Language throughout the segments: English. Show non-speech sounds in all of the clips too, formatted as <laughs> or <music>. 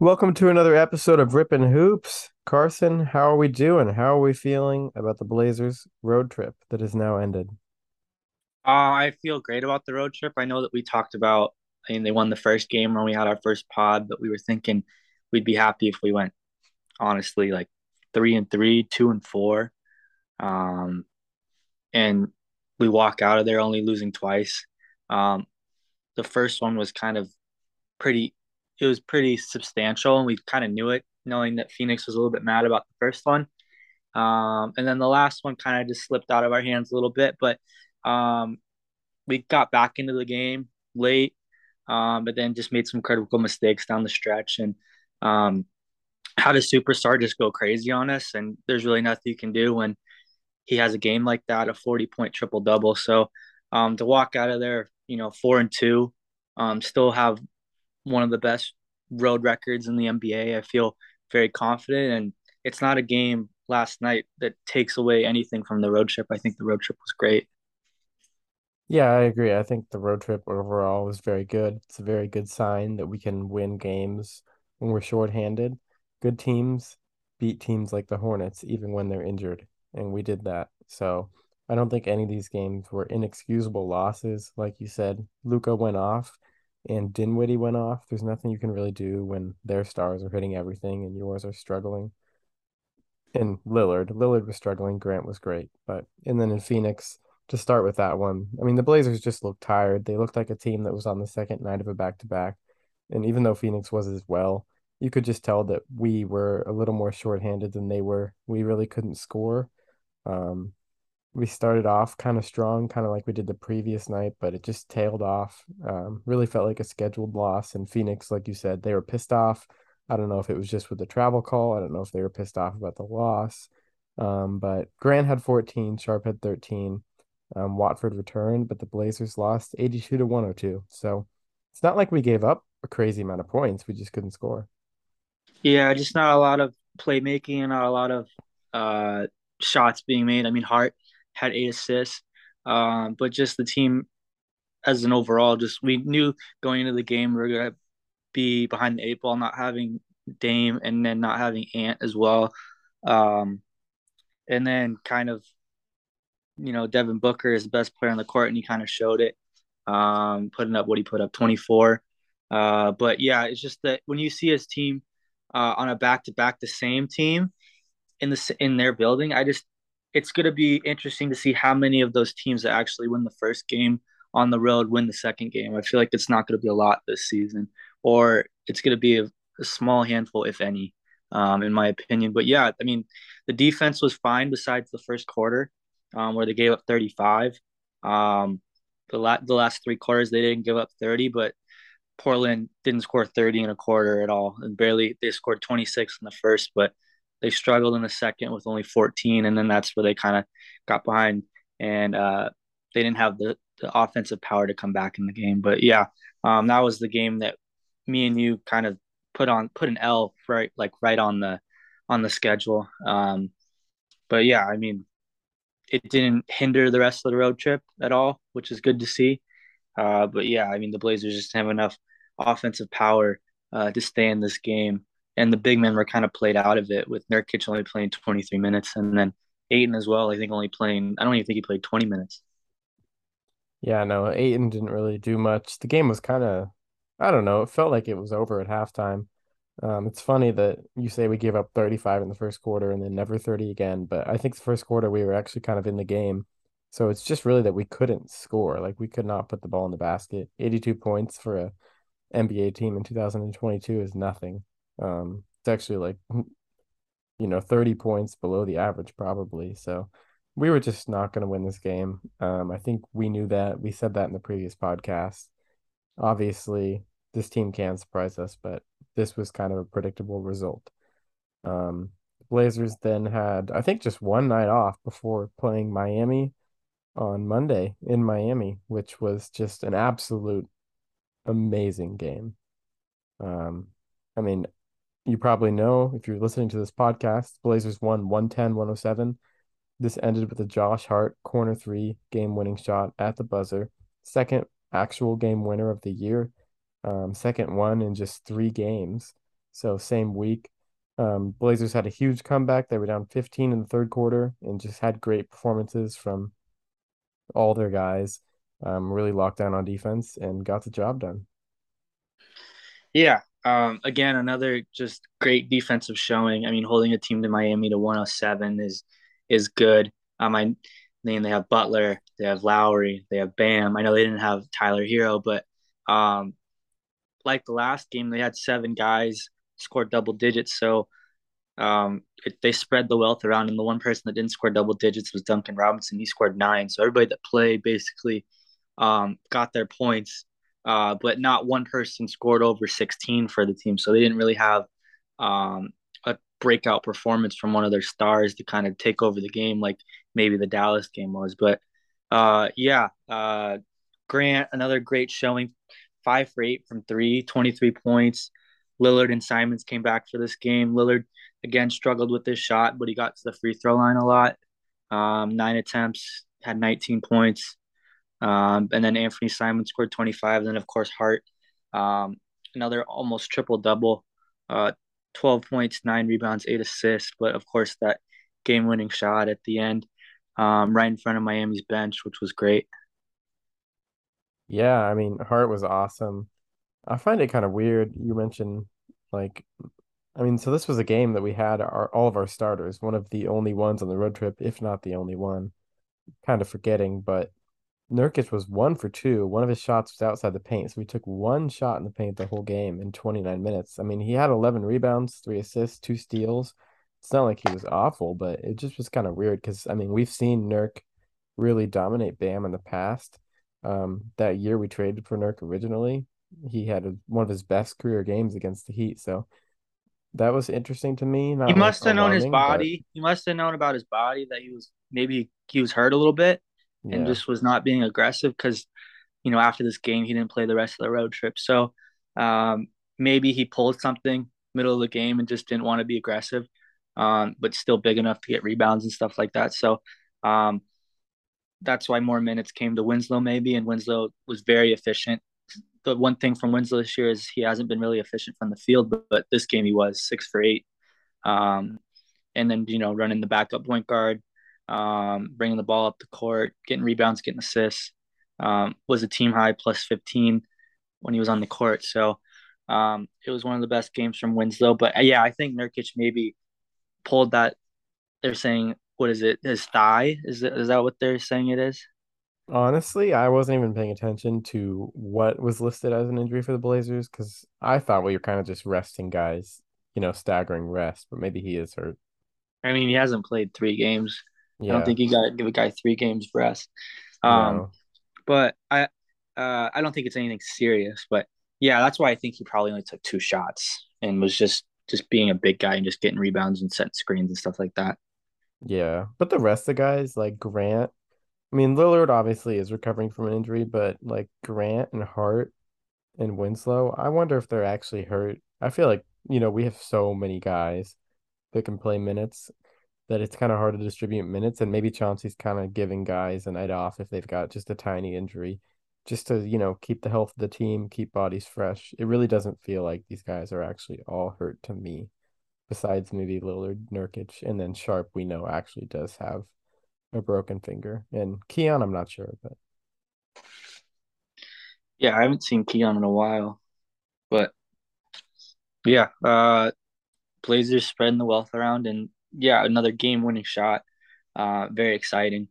Welcome to another episode of Rip 'N' Hoops. Carson, how are we doing? How are we feeling about the Blazers road trip that has now ended? Uh, I feel great about the road trip. I know that we talked about, I mean, they won the first game when we had our first pod, but we were thinking we'd be happy if we went, honestly, like three and three, two and four. Um, and we walk out of there only losing twice. Um, the first one was kind of pretty, it was pretty substantial, and we kind of knew it, knowing that Phoenix was a little bit mad about the first one. Um, and then the last one kind of just slipped out of our hands a little bit, but um, we got back into the game late, um, but then just made some critical mistakes down the stretch and um, had a superstar just go crazy on us. And there's really nothing you can do when he has a game like that, a 40 point triple double. So um, to walk out of there, you know, four and two, um, still have one of the best road records in the NBA. I feel very confident, and it's not a game last night that takes away anything from the road trip. I think the road trip was great. Yeah, I agree. I think the road trip overall was very good. It's a very good sign that we can win games when we're shorthanded. Good teams beat teams like the Hornets even when they're injured, and we did that. So I don't think any of these games were inexcusable losses. Like you said, Luka went off and Dinwiddie went off. There's nothing you can really do when their stars are hitting everything and yours are struggling. And Lillard, Lillard was struggling. Grant was great, but and then in Phoenix to start with that one, I mean the Blazers just looked tired. They looked like a team that was on the second night of a back to back, and even though Phoenix was as well, you could just tell that we were a little more shorthanded than they were. We really couldn't score. Um, we started off kind of strong, kind of like we did the previous night, but it just tailed off. Um, really felt like a scheduled loss. And Phoenix, like you said, they were pissed off. I don't know if it was just with the travel call. I don't know if they were pissed off about the loss. Um, but Grant had 14, Sharpe had 13. Um, Watford returned, but the Blazers lost 82 to 102. So it's not like we gave up a crazy amount of points. We just couldn't score. Yeah, just not a lot of playmaking and not a lot of uh, shots being made. I mean, Hart had eight assists, um, but just the team as an overall, just we knew going into the game we are gonna be behind the eight ball, not having Dame and then not having Ant as well, um, and then kind of you know Devin Booker is the best player on the court, and he kind of showed it, um, putting up what he put up twenty four. Uh, but yeah, it's just that when you see his team uh, on a back to back, the same team in the in their building, I just it's going to be interesting to see how many of those teams that actually win the first game on the road win the second game. I feel like it's not going to be a lot this season, or it's going to be a, a, small handful, if any, um, in my opinion. But yeah, I mean, the defense was fine besides the first quarter, um, where they gave up 35. Um, the, la- the last three quarters, they didn't give up 30, but Portland didn't score 30 in a quarter at all, and barely they scored 26 in the first, but they struggled in the second with only 14, and then that's where they kind of got behind and uh, they didn't have the, the offensive power to come back in the game. But yeah, um, that was the game that me and you kind of put on put an L right like right on the on the schedule. Um, but yeah, I mean, it didn't hinder the rest of the road trip at all, which is good to see. Uh, but yeah, I mean, the Blazers just have enough offensive power uh, to stay in this game and the big men were kind of played out of it with Nurkic only playing 23 minutes and then Ayton as well. I think only playing. I don't even think he played 20 minutes. Yeah, no, Ayton didn't really do much. The game was kind of, I don't know, it felt like it was over at halftime. Um, it's funny that you say we gave up 35 in the first quarter and then never 30 again, but I think the first quarter we were actually kind of in the game. So it's just really that we couldn't score. Like we could not put the ball in the basket. 82 points for a NBA team in 2022 is nothing. Um, it's actually like, <laughs> you know, 30 points below the average, probably. So we were just not going to win this game. Um, I think we knew that. We said that in the previous podcast. Obviously, this team can surprise us, but this was kind of a predictable result. Um, Blazers then had, I think, just one night off before playing Miami on Monday in Miami, which was just an absolute amazing game. Um, I mean, you probably know if you're listening to this podcast, Blazers won 110 107. This ended with a Josh Hart corner three game winning shot at the buzzer. Second actual game winner of the year. Um, second one in just three games. So same week. Um, Blazers had a huge comeback. They were down 15 in the third quarter and just had great performances from all their guys. Um, really locked down on defense and got the job done. Yeah. Um, again, another just great defensive showing. I mean, holding a team to Miami to 107 is is good. Um, I mean, they have Butler, they have Lowry, they have Bam. I know they didn't have Tyler Herro, but um, like the last game, they had seven guys scored double digits. So um, it, they spread the wealth around, and the one person that didn't score double digits was Duncan Robinson. He scored nine. So everybody that played basically um, got their points, uh, but not one person scored over 16 for the team. So they didn't really have um, a breakout performance from one of their stars to kind of take over the game, like maybe the Dallas game was. But uh, yeah, uh, Grant, another great showing, five for eight from three, 23 points. Lillard and Simons came back for this game. Lillard again struggled with this shot, but he got to the free throw line a lot. Um, nine attempts, had 19 points. Um, and then Anthony Simons scored 25. And then, of course, Hart, um, another almost triple double, uh, 12 points, nine rebounds, eight assists. But of course, that game winning shot at the end, um, right in front of Miami's bench, which was great. Yeah, I mean, Hart was awesome. I find it kind of weird. You mentioned like I mean, so this was a game that we had our all of our starters, one of the only ones on the road trip, if not the only one. Kind of forgetting, but Nurkic was one for two. One of his shots was outside the paint, so we took one shot in the paint the whole game in 29 minutes. I mean, he had 11 rebounds, three assists, two steals. It's not like he was awful, but it just was kind of weird because I mean, we've seen Nurk really dominate Bam in the past. Um, that year we traded for Nurk originally, he had a, one of his best career games against the Heat. So that was interesting to me. He Not like must have known his alarming, but body. He must have known about his body that he was maybe he was hurt a little bit and just was not being aggressive because you know after this game he didn't play the rest of the road trip. So um, maybe he pulled something middle of the game and just didn't want to be aggressive, um, but still big enough to get rebounds and stuff like that. So um, that's why more minutes came to Winslow maybe, and Winslow was very efficient. The one thing from Winslow this year is he hasn't been really efficient from the field, but, but this game he was six for eight. Um, and then you know running the backup point guard, um, bringing the ball up the court, getting rebounds, getting assists. Um, was a team high plus 15 when he was on the court. So um, it was one of the best games from Winslow. But uh, yeah, I think Nurkic maybe pulled that. They're saying what is it? His thigh is it, is that what they're saying it is? Honestly, I wasn't even paying attention to what was listed as an injury for the Blazers because I thought we were kind of just resting guys, you know, staggering rest, but maybe he is hurt. I mean, he hasn't played three games. I don't think you got to give a guy three games rest. Um, no. but I uh, I don't think it's anything serious. But yeah, that's why I think he probably only took two shots and was just just being a big guy and just getting rebounds and setting screens and stuff like that. Yeah. But the rest of the guys, like Grant, I mean, Lillard obviously is recovering from an injury, but like Grant and Hart and Winslow, I wonder if they're actually hurt. I feel like, you know, we have so many guys that can play minutes that it's kind of hard to distribute minutes. And maybe Chauncey's kind of giving guys a night off if they've got just a tiny injury, just to, you know, keep the health of the team, keep bodies fresh. It really doesn't feel like these guys are actually all hurt to me, besides maybe Lillard, Nurkic, and then Sharpe, we know actually does have a broken finger. And Keon, I'm not sure, but Yeah, I haven't seen Keon in a while, but yeah, uh, Blazers spreading the wealth around, and yeah, another game-winning shot. Uh, very exciting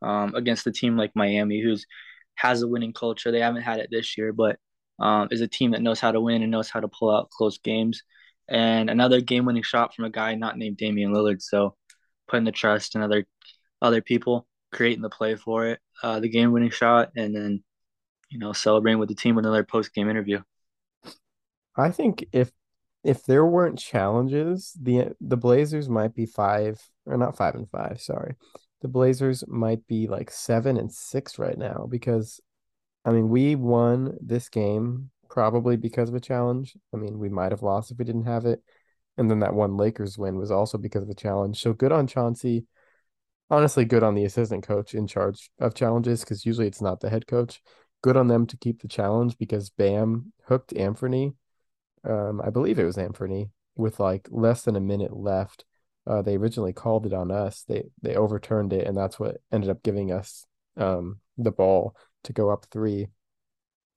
um, against a team like Miami, who's has a winning culture. They haven't had it this year, but um, is a team that knows how to win and knows how to pull out close games. And another game-winning shot from a guy not named Damian Lillard. So putting the trust in other other people, creating the play for it, uh, the game-winning shot, and then you know celebrating with the team with another post-game interview. I think if if there weren't challenges, the the Blazers might be five or not five and five, sorry. The Blazers might be like seven and six right now because I mean we won this game probably because of a challenge. I mean, we might have lost if we didn't have it. And then that one Lakers win was also because of a challenge. So good on Chauncey. Honestly, good on the assistant coach in charge of challenges because usually it's not the head coach. Good on them to keep the challenge because Bam hooked Anthony Um, I believe it was Anthony with like less than a minute left. Uh, they originally called it on us. They they overturned it, and that's what ended up giving us um the ball to go up three.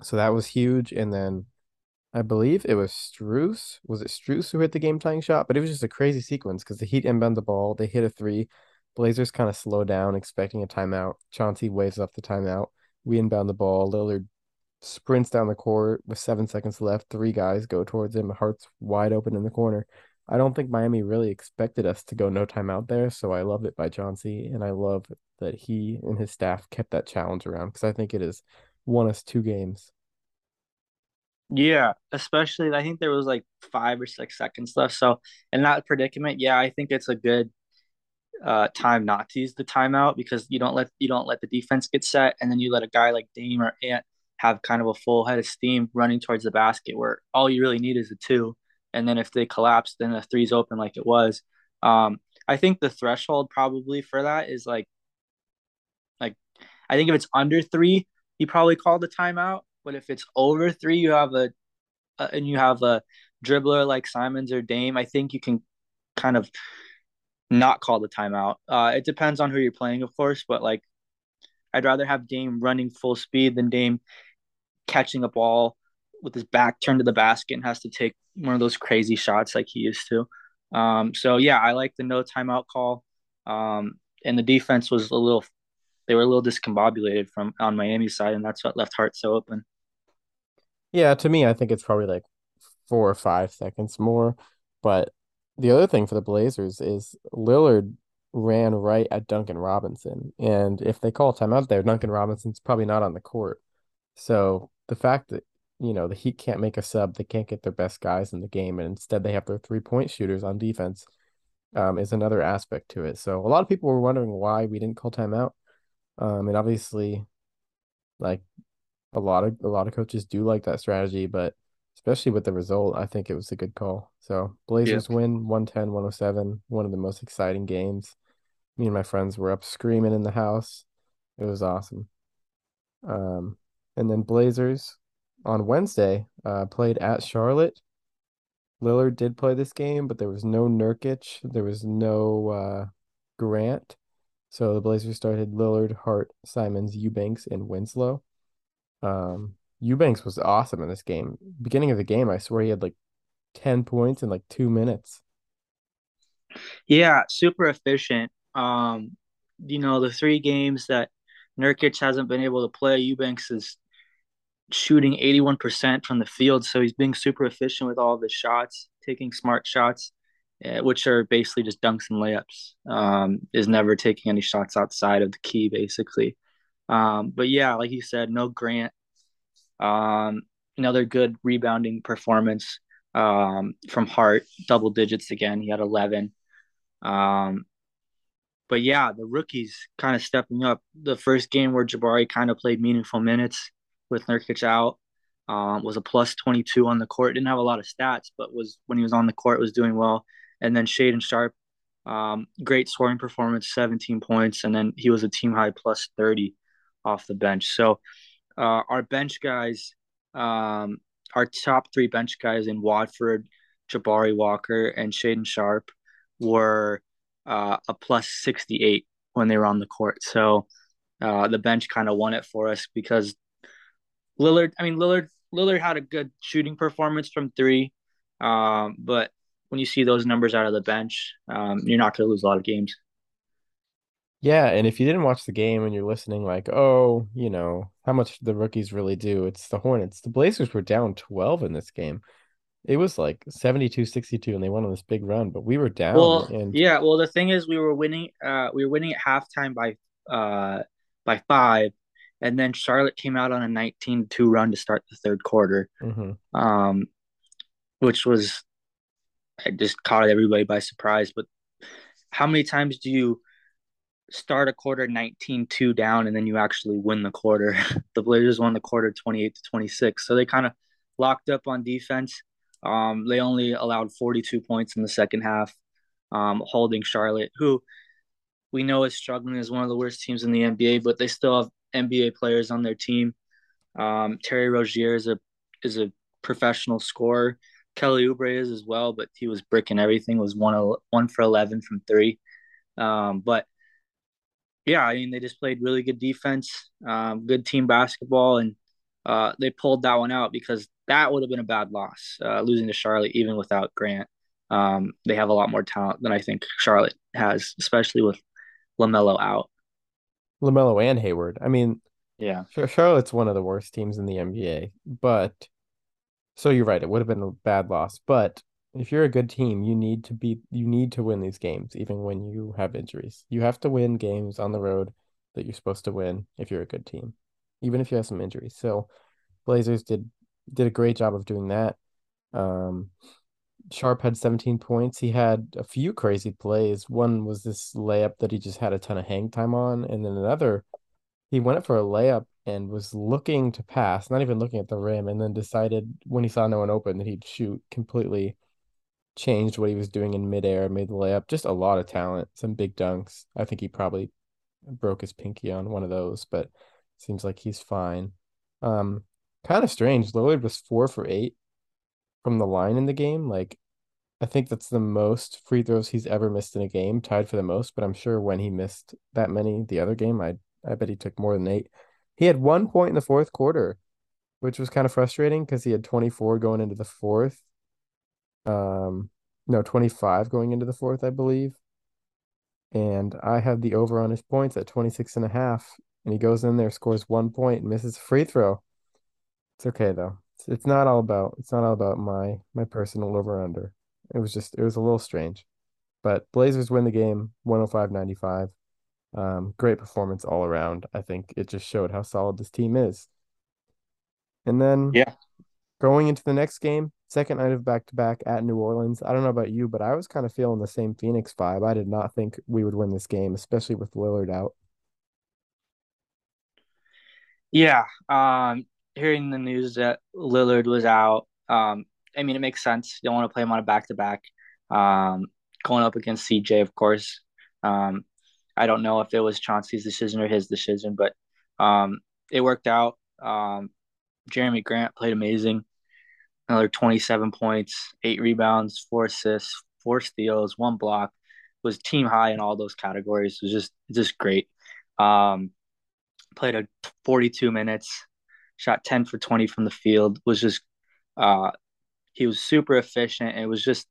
So that was huge. And then I believe it was Strus. Was it Strus who hit the game tying shot? But it was just a crazy sequence because the Heat inbound the ball, they hit a three. Blazers kind of slow down, expecting a timeout. Chauncey waves up the timeout. We inbound the ball. Lillard sprints down the court with seven seconds left. Three guys go towards him. Hart's wide open in the corner. I don't think Miami really expected us to go no timeout there, so I love it by Chauncey, and I love that he and his staff kept that challenge around because I think it has won us two games. Yeah, especially I think there was like five or six seconds left. So in that predicament, yeah, I think it's a good uh, time not to use the timeout because you don't let you don't let the defense get set, and then you let a guy like Dame or Ant have kind of a full head of steam running towards the basket where all you really need is a two, and then if they collapse, then the three's open like it was. Um, I think the threshold probably for that is like, like I think if it's under three, you probably call the timeout but if it's over three, you have a, a and you have a dribbler like Simons or Dame. I think you can kind of not call the timeout. Uh, it depends on who you're playing, of course, but like I'd rather have Dame running full speed than Dame catching a ball with his back turned to the basket and has to take one of those crazy shots like he used to. Um, so yeah, I like the no timeout call. Um, and the defense was a little, they were a little discombobulated from on Miami's side, and that's what left Hart so open. Yeah, to me, I think it's probably like four or five seconds more. But the other thing for the Blazers is Lillard ran right at Duncan Robinson. And if they call timeout there, Duncan Robinson's probably not on the court. So the fact that, you know, the Heat can't make a sub, they can't get their best guys in the game, and instead they have their three point shooters on defense, um, is another aspect to it. So a lot of people were wondering why we didn't call timeout. Um, and obviously, like a lot of a lot of coaches do like that strategy, but especially with the result, I think it was a good call. So Blazers yeah. win 110, 107, one of the most exciting games. Me and my friends were up screaming in the house. It was awesome. Um, and then Blazers on Wednesday uh, played at Charlotte. Lillard did play this game, but there was no Nurkic. There was no uh, Grant. So the Blazers started Lillard, Hart, Simons, Eubanks, and Winslow. Um, Eubanks was awesome in this game. Beginning of the game, I swear he had like 10 points in like two minutes. Yeah, super efficient. Um, you know, the three games that Nurkic hasn't been able to play, Eubanks is shooting 81% from the field. So he's being super efficient with all of his shots, taking smart shots, uh, which are basically just dunks and layups. Um, is never taking any shots outside of the key, basically. Um, but yeah, like you said, no Grant. Um, another good rebounding performance um, from Hart, double digits again. He had 11. Um, but yeah, the rookies kind of stepping up. The first game where Jabari kind of played meaningful minutes with Nurkic out um, was a plus 22 on the court. Didn't have a lot of stats, but was when he was on the court was doing well. And then Shaedon Sharpe, um, great scoring performance, 17 points, and then he was a team high plus 30 off the bench. So uh, our bench guys, um, our top three bench guys in Watford, Jabari Walker, and Shaedon Sharpe were uh, a plus 68 when they were on the court. So uh, the bench kind of won it for us because Lillard, I mean, Lillard, Lillard had a good shooting performance from three. Um, but when you see those numbers out of the bench, um, you're not going to lose a lot of games. Yeah, and if you didn't watch the game and you're listening, like, oh, you know, how much the rookies really do, it's the Hornets. The Blazers were down 12 in this game. It was like 72 62, and they went on this big run, but we were down. Well, and yeah, well, the thing is, we were winning, uh, we were winning at halftime by, uh, by five, and then Charlotte came out on a 19 2 run to start the third quarter, mm-hmm. um, which was, it just caught everybody by surprise. But how many times do you, start a quarter 19-2 down and then you actually win the quarter. <laughs> the Blazers won the quarter 28 to 26. So they kind of locked up on defense. Um, they only allowed 42 points in the second half, um, holding Charlotte, who we know is struggling as one of the worst teams in the NBA, but they still have NBA players on their team. Um, Terry Rozier is a is a professional scorer. Kelly Oubre is as well, but he was bricking everything. Was one one for eleven from three. Um, but yeah, I mean they just played really good defense, um, good team basketball, and uh, they pulled that one out because that would have been a bad loss, uh, losing to Charlotte even without Grant. Um, they have a lot more talent than I think Charlotte has, especially with LaMelo out. LaMelo and Hayward. I mean, yeah, Charlotte's one of the worst teams in the NBA, but so you're right. It would have been a bad loss, but if you're a good team, you need to be you need to win these games, even when you have injuries. You have to win games on the road that you're supposed to win if you're a good team, even if you have some injuries. So Blazers did did a great job of doing that. Um, Sharpe had 17 points. He had a few crazy plays. One was this layup that he just had a ton of hang time on, and then another, he went for a layup and was looking to pass, not even looking at the rim, and then decided when he saw no one open that he'd shoot. Completely changed what he was doing in midair, made the layup. Just a lot of talent, some big dunks. I think he probably broke his pinky on one of those, but seems like he's fine. Um, kind of strange. Lillard was four for eight from the line in the game. Like, I think that's the most free throws he's ever missed in a game, tied for the most. But I'm sure when he missed that many the other game, I I bet he took more than eight. He had one point in the fourth quarter, which was kind of frustrating because he had 24 going into the fourth. Um, no, 25 going into the fourth, I believe. And I have the over on his points at 26 and a half. And he goes in there, scores one point, and misses a free throw. It's okay though. It's, it's not all about it's not all about my my personal over under. It was just it was a little strange. But Blazers win the game 105-95. Um, great performance all around. I think it just showed how solid this team is. And then yeah, going into the next game, second night of back to back at New Orleans. I don't know about you, but I was kind of feeling the same Phoenix vibe. I did not think we would win this game, especially with Lillard out. Yeah, um, hearing the news that Lillard was out, um, I mean, it makes sense. You don't want to play him on a back to back. Going up against CJ, of course. Um, I don't know if it was Chauncey's decision or his decision, but um, it worked out. Um, Jerami Grant played amazing. Another 27 points, eight rebounds, four assists, four steals, one block. Was team high in all those categories. It was just just great. Um, played a 42 minutes, shot 10 for 20 from the field. Was just uh, he was super efficient. It was just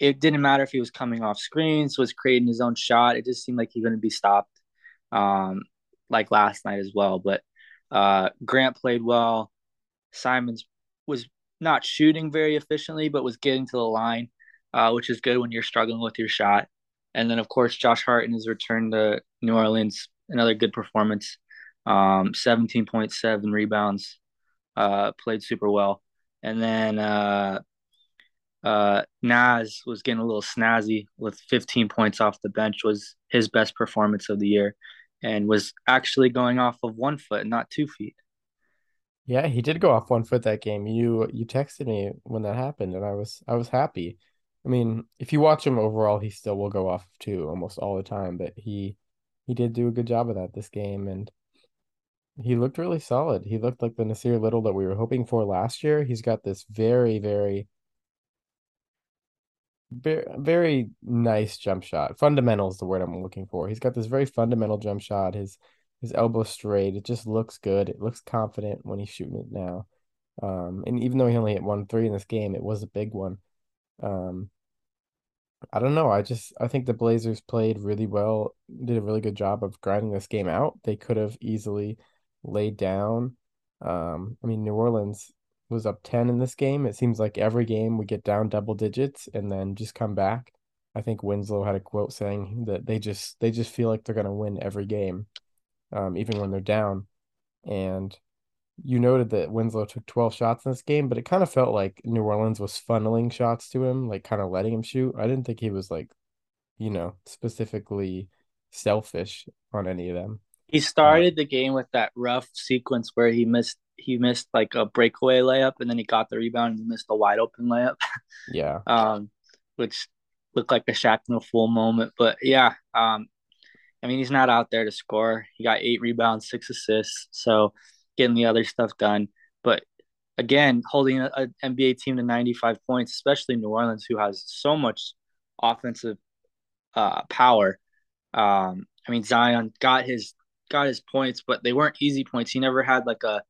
it didn't matter if he was coming off screens, was creating his own shot. It just seemed like he couldn't be stopped, um, like last night as well. But uh, Grant played well. Simons was not shooting very efficiently, but was getting to the line, uh, which is good when you're struggling with your shot. And then, of course, Josh Hart in his return to New Orleans, another good performance. Um, 17.7 rebounds, uh, played super well. And then uh, uh, Naz was getting a little snazzy with 15 points off the bench, was his best performance of the year, and was actually going off of one foot, not two feet. Yeah, he did go off one foot that game. You you texted me when that happened, and I was I was happy. I mean, if you watch him overall, he still will go off two almost all the time, but he he did do a good job of that this game, and he looked really solid. He looked like the Nassir Little that we were hoping for last year. He's got this very very very, nice jump shot. Fundamental is the word I'm looking for. He's got this very fundamental jump shot. His his elbow straight. It just looks good. It looks confident when he's shooting it now. Um, and even though he only hit one three in this game, it was a big one. Um, I don't know. I just I think the Blazers played really well, did a really good job of grinding this game out. They could have easily laid down. Um, I mean, New Orleans was up 10 in this game. It seems like every game we get down double digits and then just come back. I think Winslow had a quote saying that they just they just feel like they're going to win every game um, even when they're down. And you noted that Winslow took 12 shots in this game, but it kind of felt like New Orleans was funneling shots to him, like kind of letting him shoot. I didn't think he was like, you know, specifically selfish on any of them. He started the game with that rough sequence where he missed he missed like a breakaway layup and then he got the rebound and he missed a wide open layup. <laughs> Yeah. um, which looked like a Shaqtin' a Fool moment. But yeah, um, I mean, he's not out there to score. He got eight rebounds, six assists, so getting the other stuff done. But again, holding an NBA team to 95 points, especially New Orleans, who has so much offensive uh, power. Um, I mean, Zion got his got his points, but they weren't easy points. He never had like a,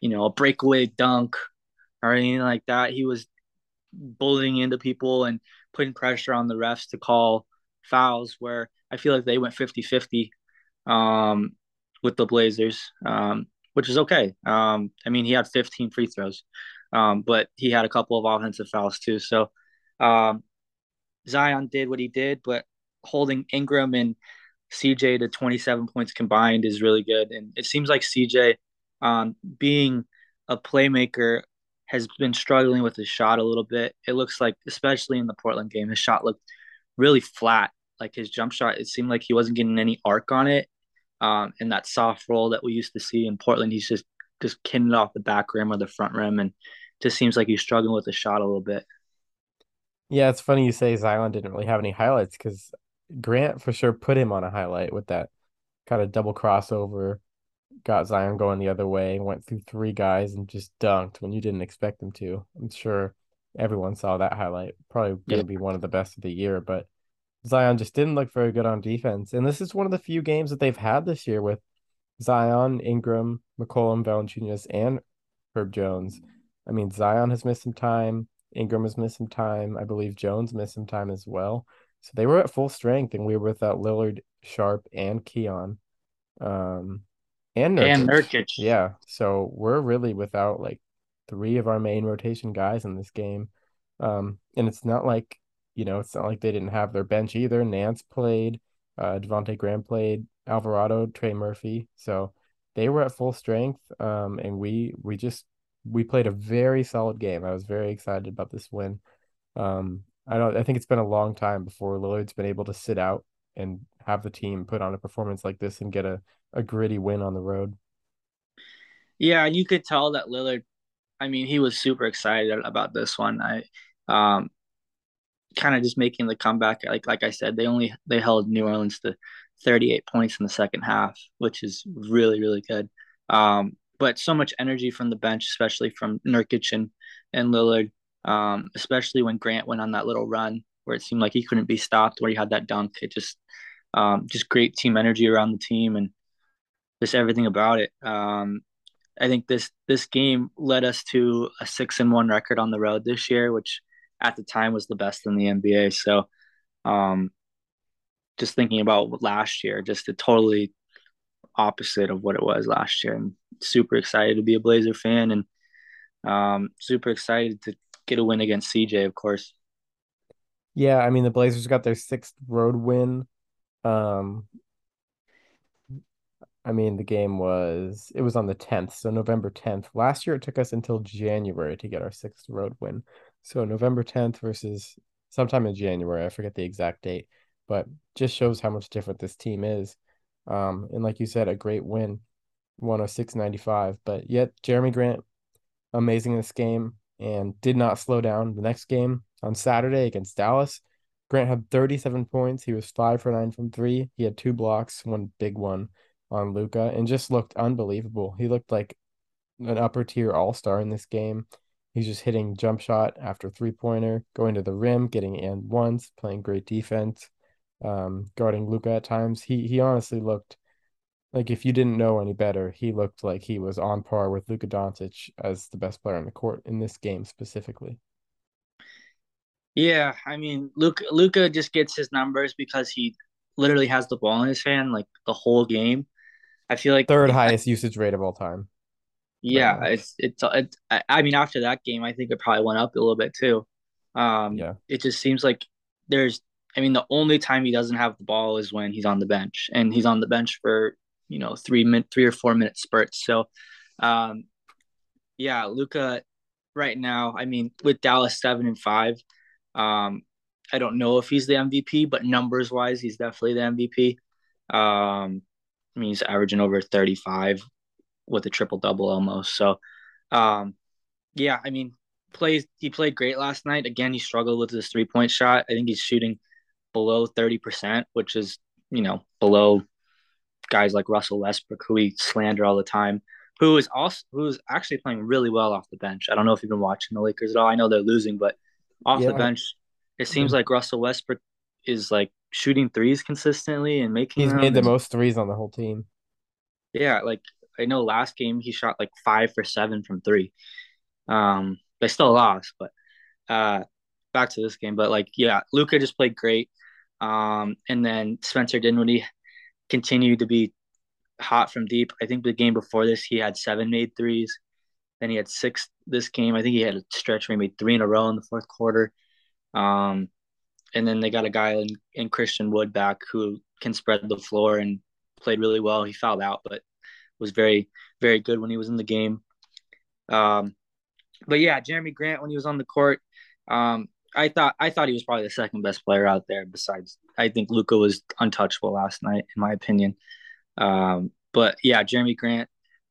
you know, a breakaway dunk or anything like that. He was bullying into people and putting pressure on the refs to call fouls where I feel like they went 50-50 um, with the Blazers, um, which is okay. Um, I mean, he had 15 free throws, um, but he had a couple of offensive fouls too. So um, Zion did what he did, but holding Ingram and CJ to 27 points combined is really good. And it seems like CJ, um, being a playmaker, has been struggling with his shot a little bit. It looks like, especially in the Portland game, his shot looked really flat. Like his jump shot, it seemed like he wasn't getting any arc on it. Um, and that soft roll that we used to see in Portland, he's just just kidding it off the back rim or the front rim, and just seems like he's struggling with the shot a little bit. Yeah, it's funny you say Zion didn't really have any highlights because Grant for sure put him on a highlight with that kind of double crossover, got Zion going the other way, went through three guys and just dunked when you didn't expect him to. I'm sure everyone saw that highlight. Probably going to yeah. be one of the best of the year, but Zion just didn't look very good on defense. And this is one of the few games that they've had this year with Zion, Ingram, McCollum, Valanciunas, and Herb Jones. I mean, Zion has missed some time. Ingram has missed some time. I believe Jones missed some time as well. So they were at full strength, and we were without Lillard, Sharpe, and Keon, um, and Nurkic. And Nurkic. Yeah, so we're really without like three of our main rotation guys in this game, um, and it's not like you know it's not like they didn't have their bench either. Nance played, uh, Devonte Graham played, Alvarado, Trey Murphy, so they were at full strength, um, and we we just we played a very solid game. I was very excited about this win. Um, I don't. I think it's been a long time before Lillard's been able to sit out and have the team put on a performance like this and get a, a gritty win on the road. Yeah, and you could tell that Lillard. I mean, he was super excited about this one. I, um, kind of just making the comeback. Like like I said, they only they held New Orleans to 38 points in the second half, which is really really good. Um, but so much energy from the bench, especially from Nurkic and, and Lillard um, especially when Grant went on that little run where it seemed like he couldn't be stopped, where he had that dunk. It just, um, just great team energy around the team and just everything about it. Um, I think this this game led us to a six and one record on the road this year, which at the time was the best in the NBA. So, um, just thinking about last year, just a totally opposite of what it was last year. And super excited to be a Blazer fan and um, super excited to get a win against CJ, of course. Yeah, I mean the Blazers got their sixth road win. Um I mean the game was it was on the 10th, so November 10th. Last year it took us until January to get our sixth road win. So November 10th versus sometime in January, I forget the exact date, but just shows how much different this team is. Um and like you said, a great win, 106.95. But yet Jerami Grant amazing in this game and did not slow down. The next game on Saturday against Dallas, Grant had 37 points. He was five for nine from three. He had two blocks, one big one on Luka, and just looked unbelievable. He looked like an upper tier all star in this game. He's just hitting jump shot after three pointer, going to the rim, getting in once, playing great defense, um, guarding Luka at times. He he honestly looked like if you didn't know any better, he looked like he was on par with Luka Doncic as the best player on the court in this game specifically. Yeah, I mean, Luka Luka just gets his numbers because he literally has the ball in his hand like the whole game. I feel like third highest I, usage rate of all time. Yeah, right it's, it's it's I mean after that game, I think it probably went up a little bit too. Um, yeah, it just seems like there's. I mean, the only time he doesn't have the ball is when he's on the bench, and he's on the bench for you know three minute three or four minute spurts. So, um, yeah, luka right now. I mean, with Dallas seven and five, um, I don't know if he's the MVP, but numbers wise, he's definitely the MVP. Um, I mean, he's averaging over thirty five with a triple double almost. So, um, yeah, I mean, plays he played great last night. Again, he struggled with his three point shot. I think he's shooting below 30%, which is, you know, below guys like Russell Westbrook, who we slander all the time. who is also who is actually playing really well off the bench. I don't know if you've been watching the Lakers at all. I know they're losing, but off the bench, it seems like Russell Westbrook is like shooting threes consistently and making he's made the most threes on the whole team. yeah, like I know last game he shot like five for seven from three. Um, they still lost, but uh, back to this game. But like, yeah, Luka just played great. Um, and then Spencer Dinwiddie continued to be hot from deep. I think the game before this, he had seven made threes. Then he had six this game. I think he had a stretch where he made three in a row in the fourth quarter. Um, and then they got a guy in, in Christian Wood back who can spread the floor and played really well. He fouled out, but was very, very good when he was in the game. Um, but yeah, Jerami Grant when he was on the court, um, I thought I thought he was probably the second best player out there. Besides, I think Luka was untouchable last night, in my opinion. Um, but yeah, Jerami Grant,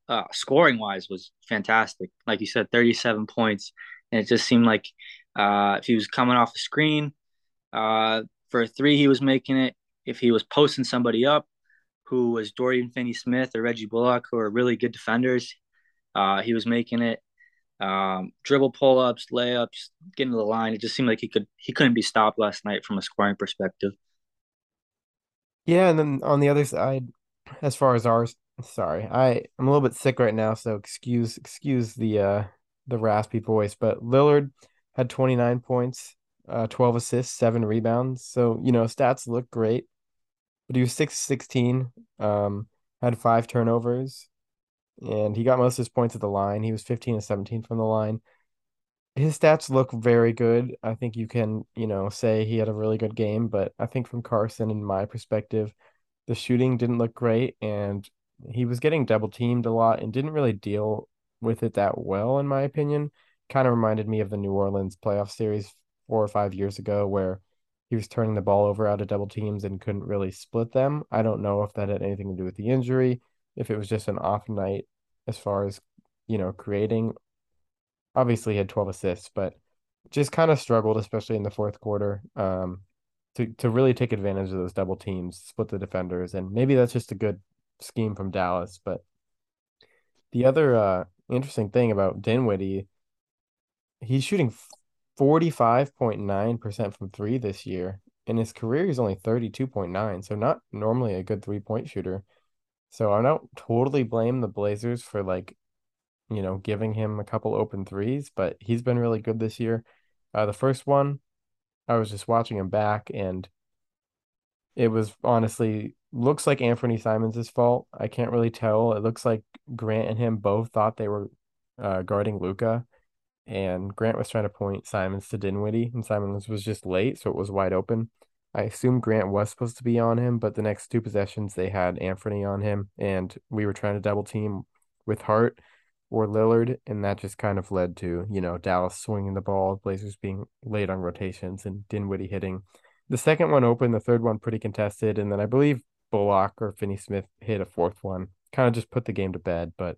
uh, scoring wise, was fantastic. Like you said, 37 points. And it just seemed like uh, if he was coming off the screen uh, for a three, he was making it. If he was posting somebody up, who was Dorian Finney Smith or Reggie Bullock, who are really good defenders, uh, he was making it. Um, dribble pull ups, layups, getting to the line. It just seemed like he could he couldn't be stopped last night from a scoring perspective. Yeah, and then on the other side, as far as ours, sorry, I I'm a little bit sick right now, so excuse excuse the uh the raspy voice, but Lillard had 29 points, uh 12 assists, 7 rebounds. So, you know, stats look great, but he was 616, um had 5 turnovers, and he got most of his points at the line. He was 15 and 17 from the line. His stats look very good. I think you can, you know, say he had a really good game, but I think from Carson, in my perspective, the shooting didn't look great, and he was getting double teamed a lot and didn't really deal with it that well, in my opinion. Kind of reminded me of the New Orleans playoff series four or five years ago, where he was turning the ball over out of double teams and couldn't really split them. I don't know if that had anything to do with the injury, if it was just an off night as far as, you know, creating. Obviously, had 12 assists, but just kind of struggled, especially in the fourth quarter. Um, to to really take advantage of those double teams, split the defenders, and maybe that's just a good scheme from Dallas. But the other uh, interesting thing about Dinwiddie, he's shooting 45.9% from three this year. In his career, he's only 32.9, so not normally a good three point shooter. So I don't totally blame the Blazers for like, you know, giving him a couple open threes, but he's been really good this year. Uh, the first one, I was just watching him back and it was honestly looks like Anthony Simons' fault. I can't really tell. It looks like Grant and him both thought they were uh, guarding Luka, and Grant was trying to point Simons to Dinwiddie, and Simons was just late, so it was wide open. I assume Grant was supposed to be on him, but the next two possessions they had Anthony on him, and we were trying to double team with Hart or Lillard, and that just kind of led to, you know, Dallas swinging the ball, Blazers being late on rotations, and Dinwiddie hitting the second one open, the third one pretty contested, and then I believe Bullock or Finney Smith hit a fourth one. Kind of just put the game to bed. But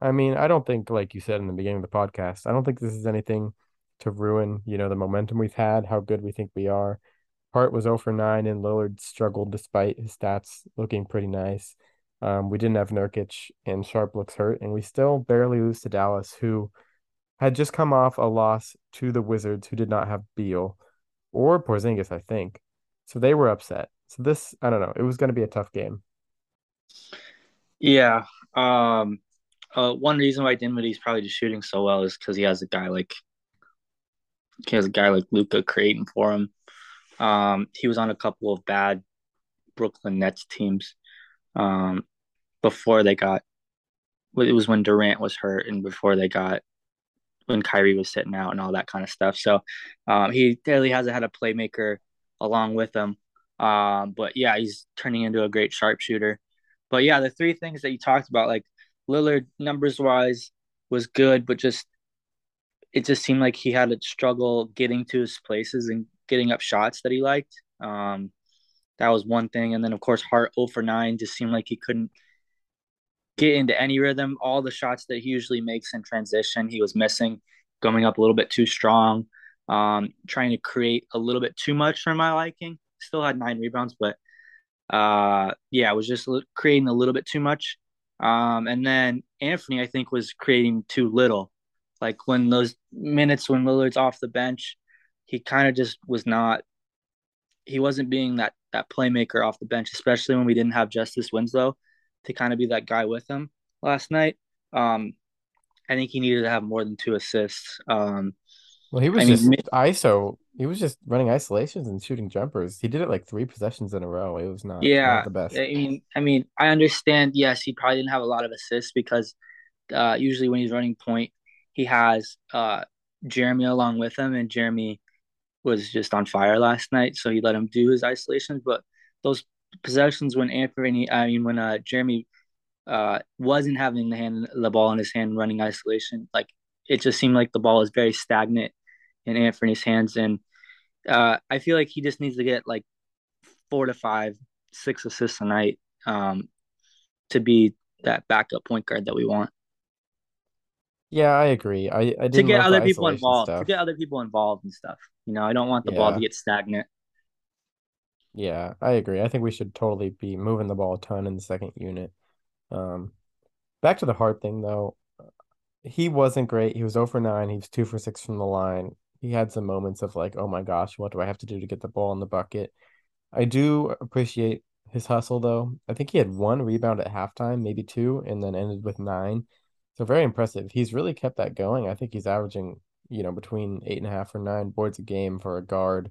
I mean, I don't think, like you said in the beginning of the podcast, I don't think this is anything to ruin, you know, the momentum we've had, how good we think we are. Hart was 0 for 9 and Lillard struggled despite his stats looking pretty nice. Um, we didn't have Nurkic and Sharpe looks hurt, and we still barely lose to Dallas, who had just come off a loss to the Wizards, who did not have Beal or Porzingis, I think. So they were upset. So this, I don't know, it was going to be a tough game. Yeah. Um, uh, one reason why Dinwiddie's probably just shooting so well is because he has a guy like he has a guy like Luka creating for him. Um, he was on a couple of bad Brooklyn Nets teams um, before they got. It was when Durant was hurt and before they got when Kyrie was sitting out and all that kind of stuff. So um, he really hasn't had a playmaker along with him. Um, but yeah, he's turning into a great sharpshooter. But yeah, the three things that you talked about, like Lillard numbers wise was good, but just it just seemed like he had a struggle getting to his places and getting up shots that he liked. Um, that was one thing, and then of course Hart 0 for 9 just seemed like he couldn't get into any rhythm. All the shots that he usually makes in transition, he was missing, going up a little bit too strong, um, trying to create a little bit too much for my liking. Still had nine rebounds, but uh, yeah, it was just creating a little bit too much. Um, and then Anthony, I think, was creating too little. Like when those minutes when Lillard's off the bench, he kind of just was not. He wasn't being that that playmaker off the bench, especially when we didn't have Justice Winslow to kind of be that guy with him last night. Um, I think he needed to have more than two assists. Um, Well, he was I mean, just ISO. He was just running isolations and shooting jumpers. He did it like three possessions in a row. It was not not yeah. the I best. mean, I mean, I understand. Yes, he probably didn't have a lot of assists because uh, usually when he's running point, he has uh, Jerami along with him, and Jerami was just on fire last night, so he let him do his isolations. But those possessions when Anthony, I mean, when uh, Jerami uh, wasn't having the hand the ball in his hand running isolation, like it just seemed like the ball was very stagnant in Anthony's hands, and uh, I feel like he just needs to get like four to five, six assists a night um, to be that backup point guard that we want. Yeah, I agree. I I To didn't get other people involved, to get other people involved and stuff. You know, I don't want the ball to get stagnant. Yeah, I agree. I think we should totally be moving the ball a ton in the second unit. Um, back to the Hart thing though. He wasn't great. He was 0 for 9. He was 2 for 6 from the line. He had some moments of like, oh my gosh, what do I have to do to get the ball in the bucket? I do appreciate his hustle though. I think he had one rebound at halftime, maybe two, and then ended with nine. So very impressive. He's really kept that going. I think he's averaging, you know, between eight and a half or nine boards a game for a guard,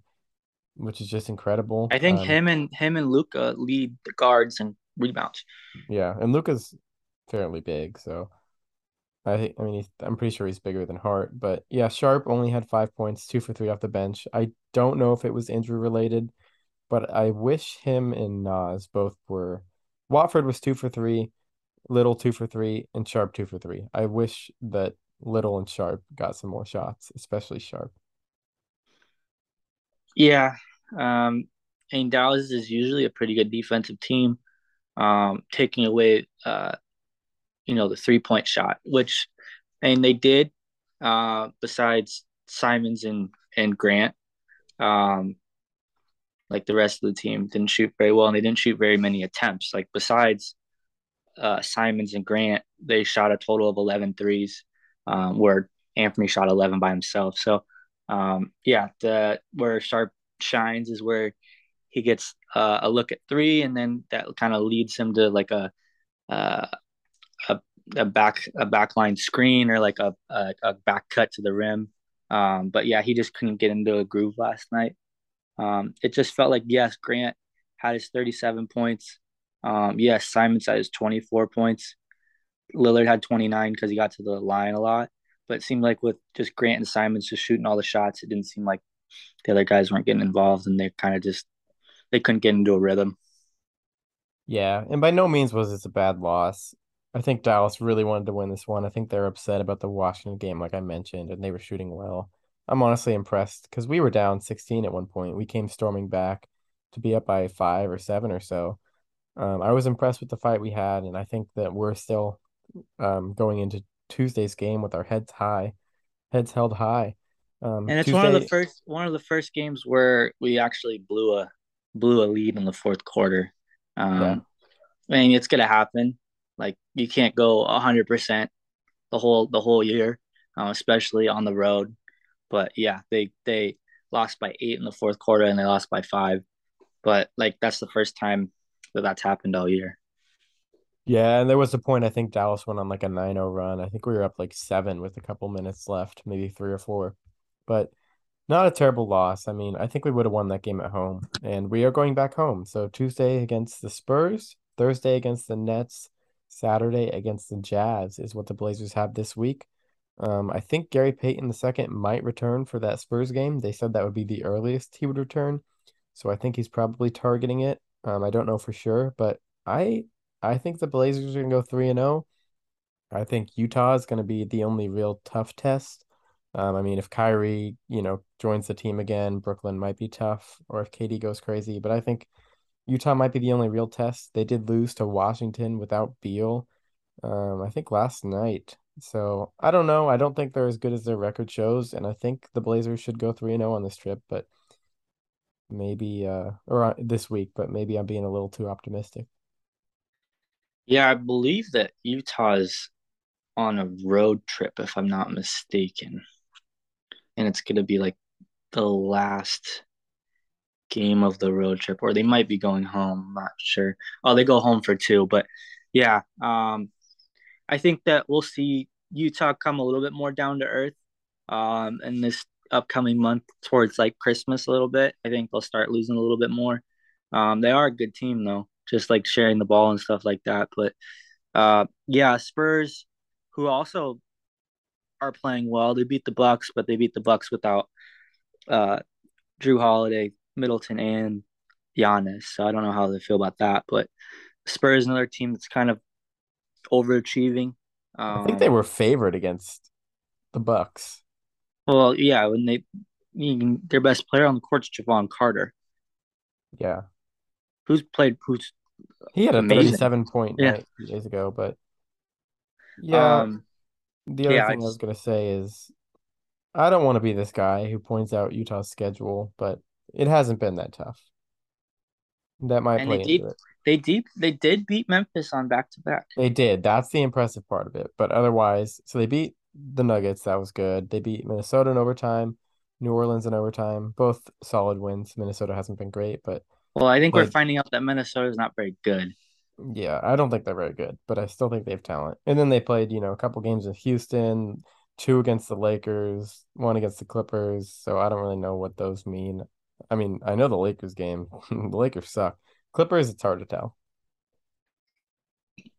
which is just incredible. I think Um, him and him and Luka lead the guards and rebounds. yeah, and Luka's fairly big, so I think I mean he's, I'm pretty sure he's bigger than Hart, but yeah, Sharpe only had five points, two for three off the bench. I don't know if it was injury related, but I wish him and Nas both were. Watford was two for three, Little two for three, and Sharpe two for three. I wish that Little and Sharpe got some more shots, especially Sharpe. Yeah. Um, and Dallas is usually a pretty good defensive team. Um, taking away uh, you know, the three point shot, which and they did, uh, besides Simons and and Grant. Um, like the rest of the team didn't shoot very well and they didn't shoot very many attempts. Like besides uh, Simons and Grant, they shot a total of 11 threes, um, where Anthony shot 11 by himself. So, um, yeah, the where Sharpe shines is where he gets uh, a look at three, and then that kind of leads him to like a, uh, a a back a backline screen or like a, a, a back cut to the rim. Um, but yeah, he just couldn't get into a groove last night. Um, it just felt like yes, Grant had his 37 points. Um, yes, Simons had his 24 points. Lillard had 29 because he got to the line a lot. But it seemed like with just Grant and Simons just shooting all the shots, it didn't seem like the other guys weren't getting involved and they kind of just they couldn't get into a rhythm. Yeah, and by no means was this a bad loss. I think Dallas really wanted to win this one. I think they're upset about the Washington game, like I mentioned, and they were shooting well. I'm honestly impressed because we were down 16 at one point. We came storming back to be up by five or seven or so. Um, I was impressed with the fight we had, and I think that we're still um, going into Tuesday's game with our heads high, heads held high. Um, And it's one of the first one of the first games where we actually blew a blew a lead in the fourth quarter. yeah, Um, I mean, it's gonna happen. Like you can't go hundred percent the whole the whole year, uh, especially on the road. But yeah, they they lost by eight in the fourth quarter and they lost by five. But like that's the first time that that's happened all year. yeah, and there was a point I think Dallas went on like a 9-0 run. I think we were up like seven with a couple minutes left, maybe three or four, but not a terrible loss. I mean, I think we would have won that game at home, and we are going back home. So Tuesday against the Spurs, Thursday against the Nets, Saturday against the Jazz is what the Blazers have this week. Um, I think Gary Payton the second might return for that Spurs game. They said that would be the earliest he would return, so I think he's probably targeting it. Um, I don't know for sure, but I I think the Blazers are gonna go three and zero. I think Utah is gonna be the only real tough test. Um, I mean, if Kyrie, you know, joins the team again, Brooklyn might be tough, or if KD goes crazy. But I think Utah might be the only real test. They did lose to Washington without Beal, um, I think last night. So I don't know. I don't think they're as good as their record shows, and I think the Blazers should go 3 and 0 on this trip, but maybe uh or uh, this week, but maybe I'm being a little too optimistic. Yeah, I believe that Utah's on a road trip, if I'm not mistaken, and it's gonna be like the last game of the road trip, or they might be going home. I'm not sure. Oh, they go home for two, but yeah, um, I think that we'll see Utah come a little bit more down to earth um, in this upcoming month towards like Christmas a little bit. I think they'll start losing a little bit more. Um, they are a good team though, just like sharing the ball and stuff like that. But uh, yeah, Spurs, who also are playing well. They beat the Bucks, but they beat the Bucks without uh, Jrue Holiday, Middleton, and Giannis. So I don't know how they feel about that. But Spurs, is another team that's kind of overachieving. I think they Um, were favored against the Bucks. Well, yeah, when they their best player on the court's Jevon Carter, Yeah. who's played who's He had a amazing. 37 point Yeah. night a few days ago, but yeah, Um. the other Yeah. I thing I was gonna say is I don't want to be this guy who points out Utah's schedule, but it hasn't been that tough. That might and they into deep it. they deep they did beat Memphis on back to back. They did. That's the impressive part of it. But otherwise, so they beat the Nuggets. That was good. They beat Minnesota in overtime, New Orleans in overtime. Both solid wins. Minnesota hasn't been great, but Well, I think we're finding out that Minnesota is not very good. Yeah, I don't think they're very good, but I still think they have talent. And then they played, you know, a couple games in Houston, two against the Lakers, one against the Clippers. So I don't really know what those mean. I mean, I know the Lakers game. <laughs> The Lakers suck. Clippers, it's hard to tell.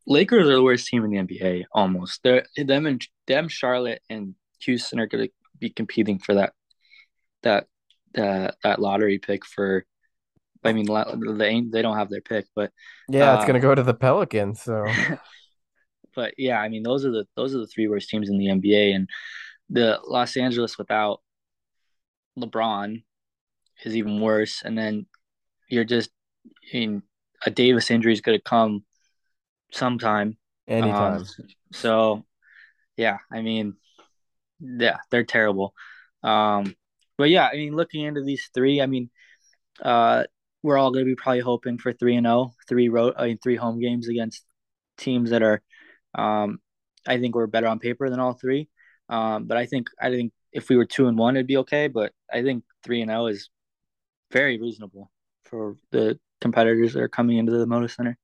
Lakers are the worst team in the NBA almost. They're them and them Charlotte and Houston are going to be competing for that that that that lottery pick for. I mean, they they don't have their pick, but Yeah, it's uh, gonna go to the Pelicans. So <laughs> but yeah, I mean those are the those are the three worst teams in the NBA, and the Los Angeles without LeBron is even worse. And then you're just in a Davis injury is going to come sometime. Um, anytime. so yeah, I mean, yeah, they're terrible. Um, but yeah, I mean, looking into these three, I mean, uh, we're all going to be probably hoping for three and zero, three road, I mean, three home games against teams that are, um, I think we're better on paper than all three. Um, but I think I think if we were two and one, it'd be okay. But I think three and zero is very reasonable for the competitors that are coming into the Moda Center.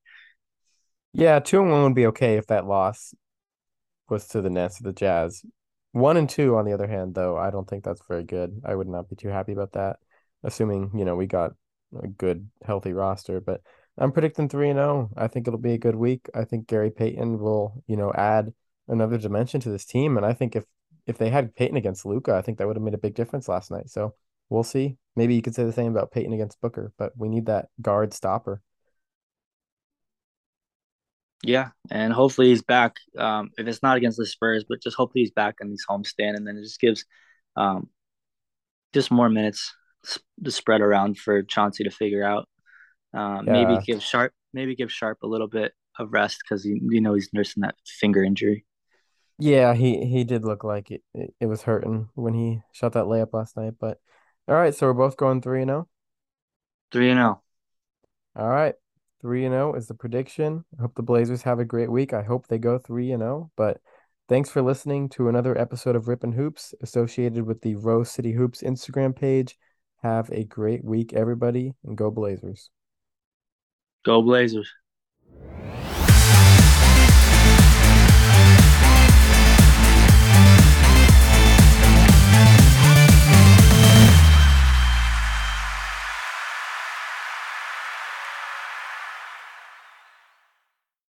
Yeah, two and one would be okay if that loss was to the Nets or the Jazz. One and two, on the other hand, though, I don't think that's very good. I would not be too happy about that, assuming, you know, we got a good, healthy roster. But I'm predicting three and oh. I think it'll be a good week. I think Gary Payton will, you know, add another dimension to this team. And I think if if they had Payton against Luka, I think that would have made a big difference last night. So we'll see. Maybe you could say the same about Payton against Booker, but we need that guard stopper. Yeah, and hopefully he's back. Um, if it's not against the Spurs, but just hopefully he's back in these homestand, and then it just gives um, just more minutes to spread around for Chauncey to figure out. Um, maybe give Sharpe, maybe give Sharpe a little bit of rest because you, you know he's nursing that finger injury. Yeah, he he did look like it, it, it was hurting when he shot that layup last night. But all right, so we're both going three and zero. Three and zero. All right, three and zero is the prediction. I hope the Blazers have a great week. I hope they go three and zero. But thanks for listening to another episode of Rip 'N' Hoops associated with the Rose City Hoops Instagram page. Have a great week, everybody, and go Blazers. Go Blazers.